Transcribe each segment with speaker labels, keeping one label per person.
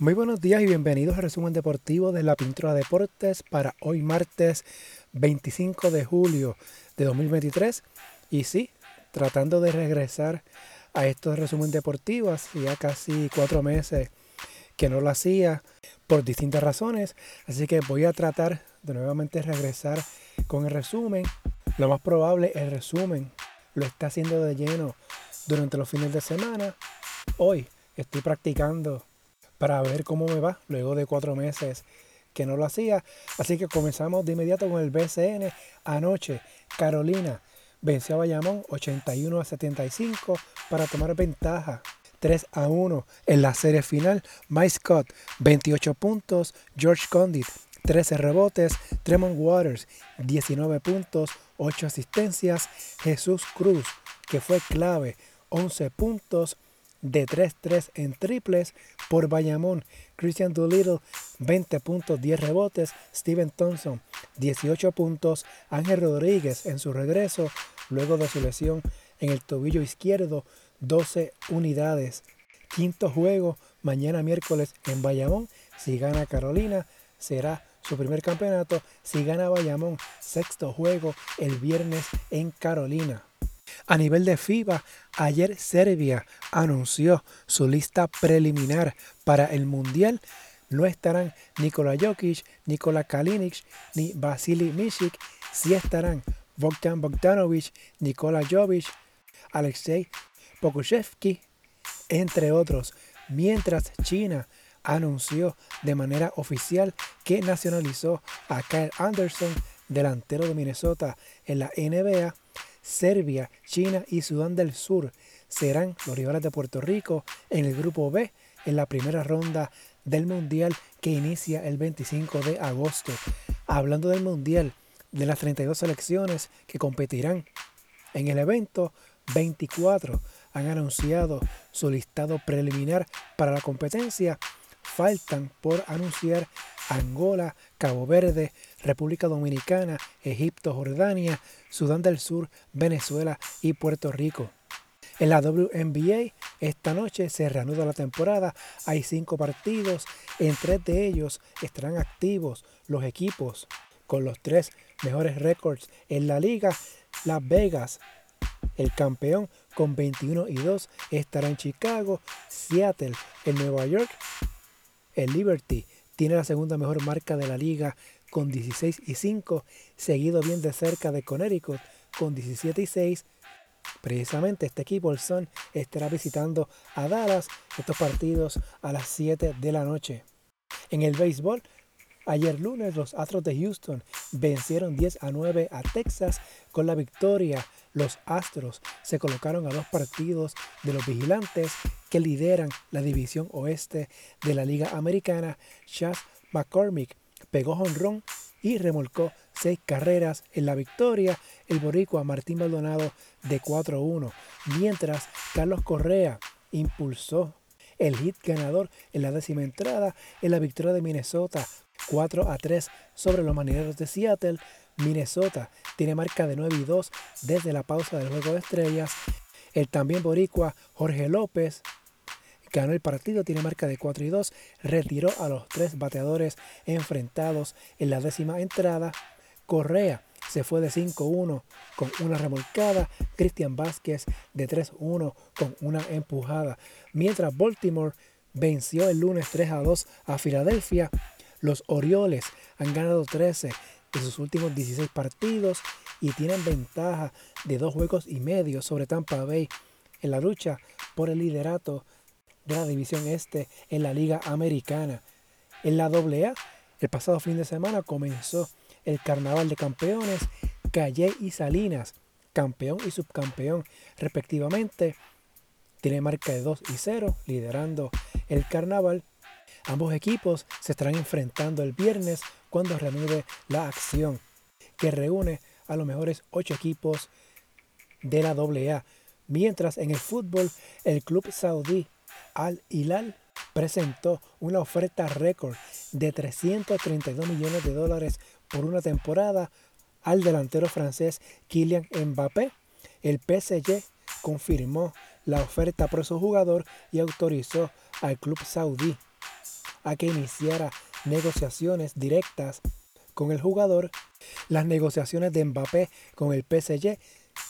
Speaker 1: Muy buenos días y bienvenidos al resumen deportivo de la Pintura Deportes para hoy martes 25 de julio de 2023. Y sí, tratando de regresar a estos resumen deportivos, ya casi cuatro meses que no lo hacía por distintas razones. Así que voy a tratar de nuevamente regresar con el resumen. Lo más probable, el resumen lo está haciendo de lleno durante los fines de semana. Hoy estoy practicando para ver cómo me va luego de cuatro meses que no lo hacía. Así que comenzamos de inmediato con el BCN. Anoche, Carolina venció a Bayamón 81 a 75 para tomar ventaja. 3 a 1 en la serie final. Mike Scott 28 puntos. George Condit 13 rebotes. Tremont Waters 19 puntos. 8 asistencias. Jesús Cruz que fue clave 11 puntos de 3-3 en triples por Bayamón. Christian Doolittle, 20 puntos, 10 rebotes. Steven Thompson, 18 puntos. Ángel Rodríguez en su regreso, luego de su lesión en el tobillo izquierdo, 12 unidades. Quinto juego, mañana miércoles en Bayamón. Si gana Carolina, será su primer campeonato. Si gana Bayamón, sexto juego el viernes en Carolina. A nivel de FIBA, ayer Serbia anunció su lista preliminar para el Mundial. No estarán Nikola Jokic, Nikola Kalinic ni Vasily Mishik. Sí estarán Bogdan Bogdanovic, Nikola Jovic, Alexei Pokushevsky, entre otros. Mientras China anunció de manera oficial que nacionalizó a Kyle Anderson, delantero de Minnesota en la NBA Serbia, China y Sudán del Sur serán los rivales de Puerto Rico en el grupo B en la primera ronda del Mundial que inicia el 25 de agosto. Hablando del Mundial, de las 32 selecciones que competirán en el evento, 24 han anunciado su listado preliminar para la competencia. Faltan por anunciar Angola, Cabo Verde, República Dominicana, Egipto, Jordania, Sudán del Sur, Venezuela y Puerto Rico. En la WNBA, esta noche se reanuda la temporada. Hay cinco partidos. En tres de ellos estarán activos los equipos con los tres mejores récords en la liga. Las Vegas, el campeón con 21 y 2, estará en Chicago. Seattle, en Nueva York. El Liberty tiene la segunda mejor marca de la liga con 16 y 5, seguido bien de cerca de Connecticut con 17 y 6. Precisamente este equipo, el Sun, estará visitando a Dallas estos partidos a las 7 de la noche. En el béisbol, ayer lunes los Astros de Houston vencieron 10 a 9 a Texas con la victoria. Los Astros se colocaron a dos partidos de los vigilantes que lideran la división oeste de la Liga Americana. Chas McCormick pegó jonrón y remolcó seis carreras en la victoria el boricua Martín Maldonado de 4-1, mientras Carlos Correa impulsó el hit ganador en la décima entrada en la victoria de Minnesota 4 a 3 sobre los marineros de Seattle. Minnesota tiene marca de 9 y 2 desde la pausa del juego de estrellas. El también boricua Jorge López ganó el partido, tiene marca de 4 y 2, retiró a los tres bateadores enfrentados en la décima entrada. Correa se fue de 5-1 con una remolcada, Cristian Vázquez de 3-1 con una empujada. Mientras Baltimore venció el lunes 3 2 a Filadelfia, los Orioles han ganado 13 de sus últimos 16 partidos y tienen ventaja de dos juegos y medio sobre Tampa Bay en la lucha por el liderato de la División Este en la Liga Americana. En la AA, el pasado fin de semana comenzó el Carnaval de Campeones, Calle y Salinas, campeón y subcampeón respectivamente, tiene marca de 2 y 0, liderando el carnaval. Ambos equipos se estarán enfrentando el viernes cuando reanude la acción, que reúne a los mejores 8 equipos de la AA. Mientras en el fútbol, el club saudí al Hilal presentó una oferta récord de 332 millones de dólares por una temporada al delantero francés Kylian Mbappé. El PSG confirmó la oferta por su jugador y autorizó al club saudí a que iniciara negociaciones directas con el jugador. Las negociaciones de Mbappé con el PSG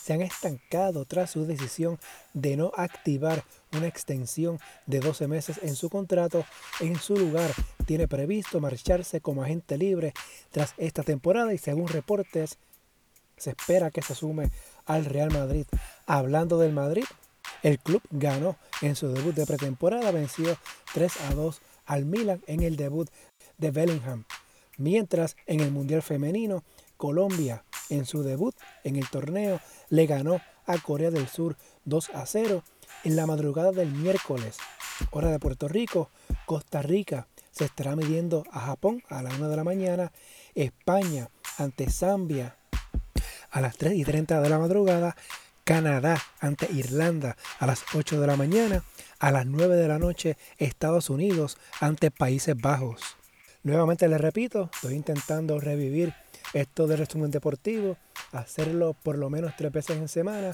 Speaker 1: se han estancado tras su decisión de no activar una extensión de 12 meses en su contrato. En su lugar, tiene previsto marcharse como agente libre tras esta temporada y según reportes, se espera que se sume al Real Madrid. Hablando del Madrid, el club ganó en su debut de pretemporada, venció 3 a 2 al Milan en el debut de Bellingham. Mientras en el Mundial Femenino, Colombia en su debut en el torneo le ganó a Corea del Sur 2 a 0 en la madrugada del miércoles, hora de Puerto Rico. Costa Rica se estará midiendo a Japón a la 1 de la mañana. España ante Zambia a las 3 y 30 de la madrugada. Canadá ante Irlanda a las 8 de la mañana. A las 9 de la noche Estados Unidos ante Países Bajos. Nuevamente les repito, estoy intentando revivir esto del resumen deportivo, hacerlo por lo menos tres veces en semana,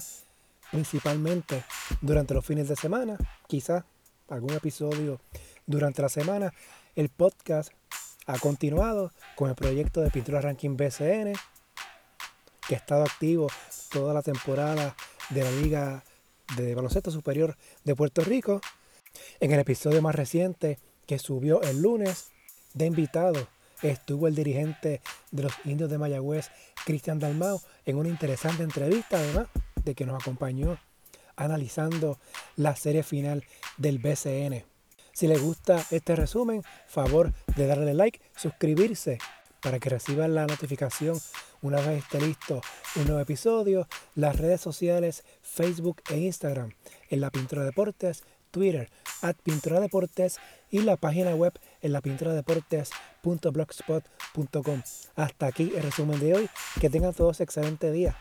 Speaker 1: principalmente durante los fines de semana, quizás algún episodio durante la semana. El podcast ha continuado con el proyecto de Pintura Ranking BCN, que ha estado activo toda la temporada de la Liga de Baloncesto Superior de Puerto Rico. En el episodio más reciente que subió el lunes, de invitado estuvo el dirigente de los indios de Mayagüez, Cristian Dalmao, en una interesante entrevista, además de que nos acompañó analizando la serie final del BCN. Si les gusta este resumen, favor de darle like, suscribirse para que reciban la notificación una vez esté listo un nuevo episodio, las redes sociales Facebook e Instagram, en la Pintura Deportes, Twitter, at Pintura Deportes y la página web en la. Hasta aquí el resumen de hoy. Que tengan todos excelente día.